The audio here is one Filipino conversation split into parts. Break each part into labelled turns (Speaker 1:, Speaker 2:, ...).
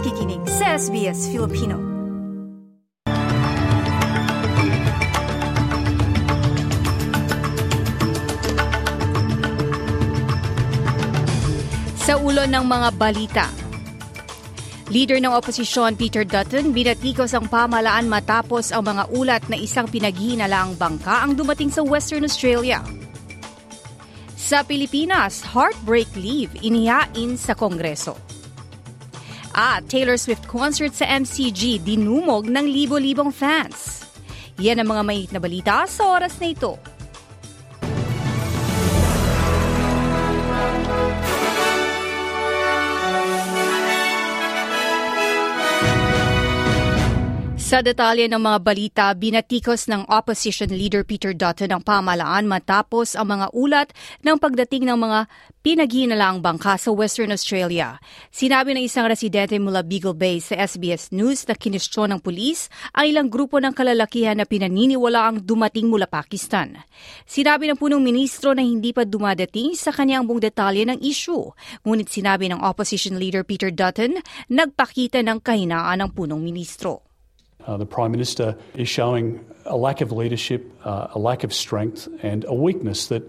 Speaker 1: nakikinig sa SBS Filipino. Sa ulo ng mga balita, Leader ng oposisyon Peter Dutton binatikos ang pamalaan matapos ang mga ulat na isang pinaghinalaang bangka ang dumating sa Western Australia. Sa Pilipinas, heartbreak leave inihain sa Kongreso. At Taylor Swift concert sa MCG dinumog ng libo-libong fans. Yan ang mga mainit na balita sa oras na ito. Sa detalye ng mga balita, binatikos ng opposition leader Peter Dutton ang pamalaan matapos ang mga ulat ng pagdating ng mga pinaghinalaang bangka sa Western Australia. Sinabi ng isang residente mula Beagle Bay sa SBS News na kinestyon ng pulis ang ilang grupo ng kalalakihan na pinaniniwala ang dumating mula Pakistan. Sinabi ng punong ministro na hindi pa dumadating sa kanyang buong detalye ng issue. Ngunit sinabi ng opposition leader Peter Dutton, nagpakita ng kahinaan ng punong ministro.
Speaker 2: Uh, the Prime Minister is showing a lack of leadership, uh, a lack of strength, and a weakness that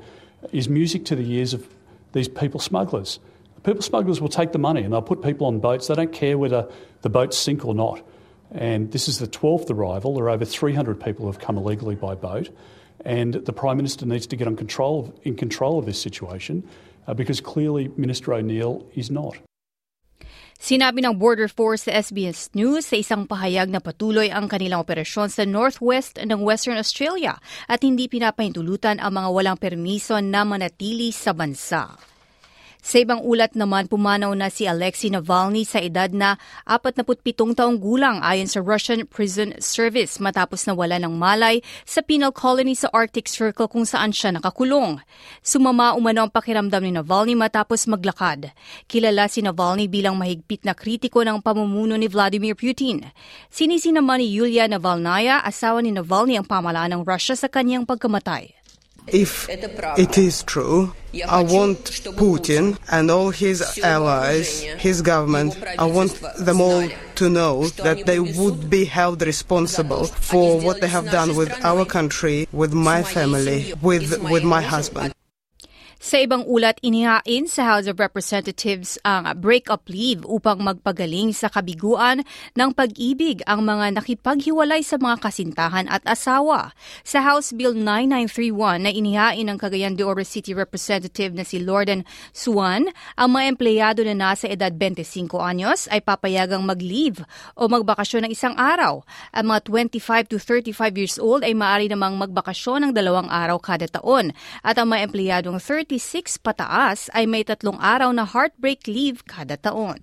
Speaker 2: is music to the ears of these people smugglers. The people smugglers will take the money and they'll put people on boats. They don't care whether the boats sink or not. And this is the 12th arrival. There are over 300 people who have come illegally by boat. And the Prime Minister needs to get on control, in control of this situation uh, because clearly Minister O'Neill is not.
Speaker 1: Sinabi ng Border Force sa SBS News sa isang pahayag na patuloy ang kanilang operasyon sa northwest ng Western Australia at hindi pinapahintulutan ang mga walang permiso na manatili sa bansa. Sa ibang ulat naman, pumanaw na si Alexei Navalny sa edad na 47 taong gulang ayon sa Russian Prison Service matapos nawala ng malay sa penal colony sa Arctic Circle kung saan siya nakakulong. Sumama umano ang pakiramdam ni Navalny matapos maglakad. Kilala si Navalny bilang mahigpit na kritiko ng pamumuno ni Vladimir Putin. Sinisi naman ni Yulia Navalnaya, asawa ni Navalny ang pamalaan ng Russia sa kanyang pagkamatay.
Speaker 3: If it is true, I want Putin and all his allies, his government, I want them all to know that they would be held responsible for what they have done with our country, with my family, with, with my husband.
Speaker 1: Sa ibang ulat, inihain sa House of Representatives ang break-up leave upang magpagaling sa kabiguan ng pag-ibig ang mga nakipaghiwalay sa mga kasintahan at asawa. Sa House Bill 9931 na inihain ng Cagayan de Oro City Representative na si Lorden Suan, ang mga empleyado na nasa edad 25 anyos ay papayagang mag-leave o magbakasyon ng isang araw. Ang mga 25 to 35 years old ay maaari namang magbakasyon ng dalawang araw kada taon at ang mga empleyadong 30 36 pataas ay may tatlong araw na heartbreak leave kada taon.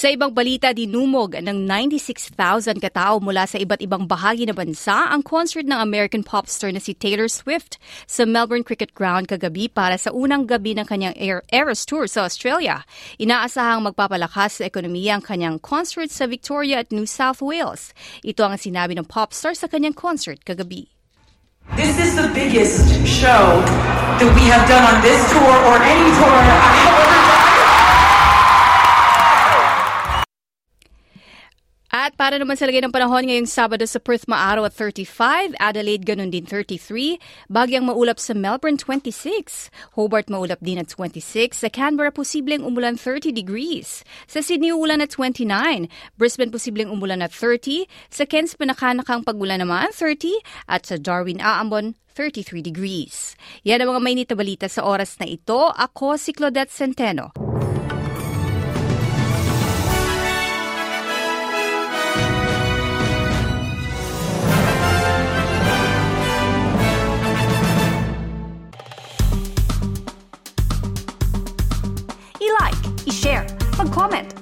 Speaker 1: Sa ibang balita, dinumog ng 96,000 katao mula sa iba't ibang bahagi ng bansa ang concert ng American pop star na si Taylor Swift sa Melbourne Cricket Ground kagabi para sa unang gabi ng kanyang Eras Tour sa Australia. Inaasahang magpapalakas sa ekonomiya ang kanyang concert sa Victoria at New South Wales. Ito ang sinabi ng pop star sa kanyang concert kagabi.
Speaker 4: This is the biggest show that we have done on this tour or any tour I have ever
Speaker 1: At para naman sa lagay ng panahon ngayong Sabado sa Perth maaraw at 35, Adelaide ganun din 33, bagyang maulap sa Melbourne 26, Hobart maulap din at 26, sa Canberra posibleng umulan 30 degrees, sa Sydney ulan at 29, Brisbane posibleng umulan at 30, sa Cairns panakanakang pagulan naman 30, at sa Darwin aambon 33 degrees. Yan ang mga mainit na balita sa oras na ito. Ako si Claudette Centeno.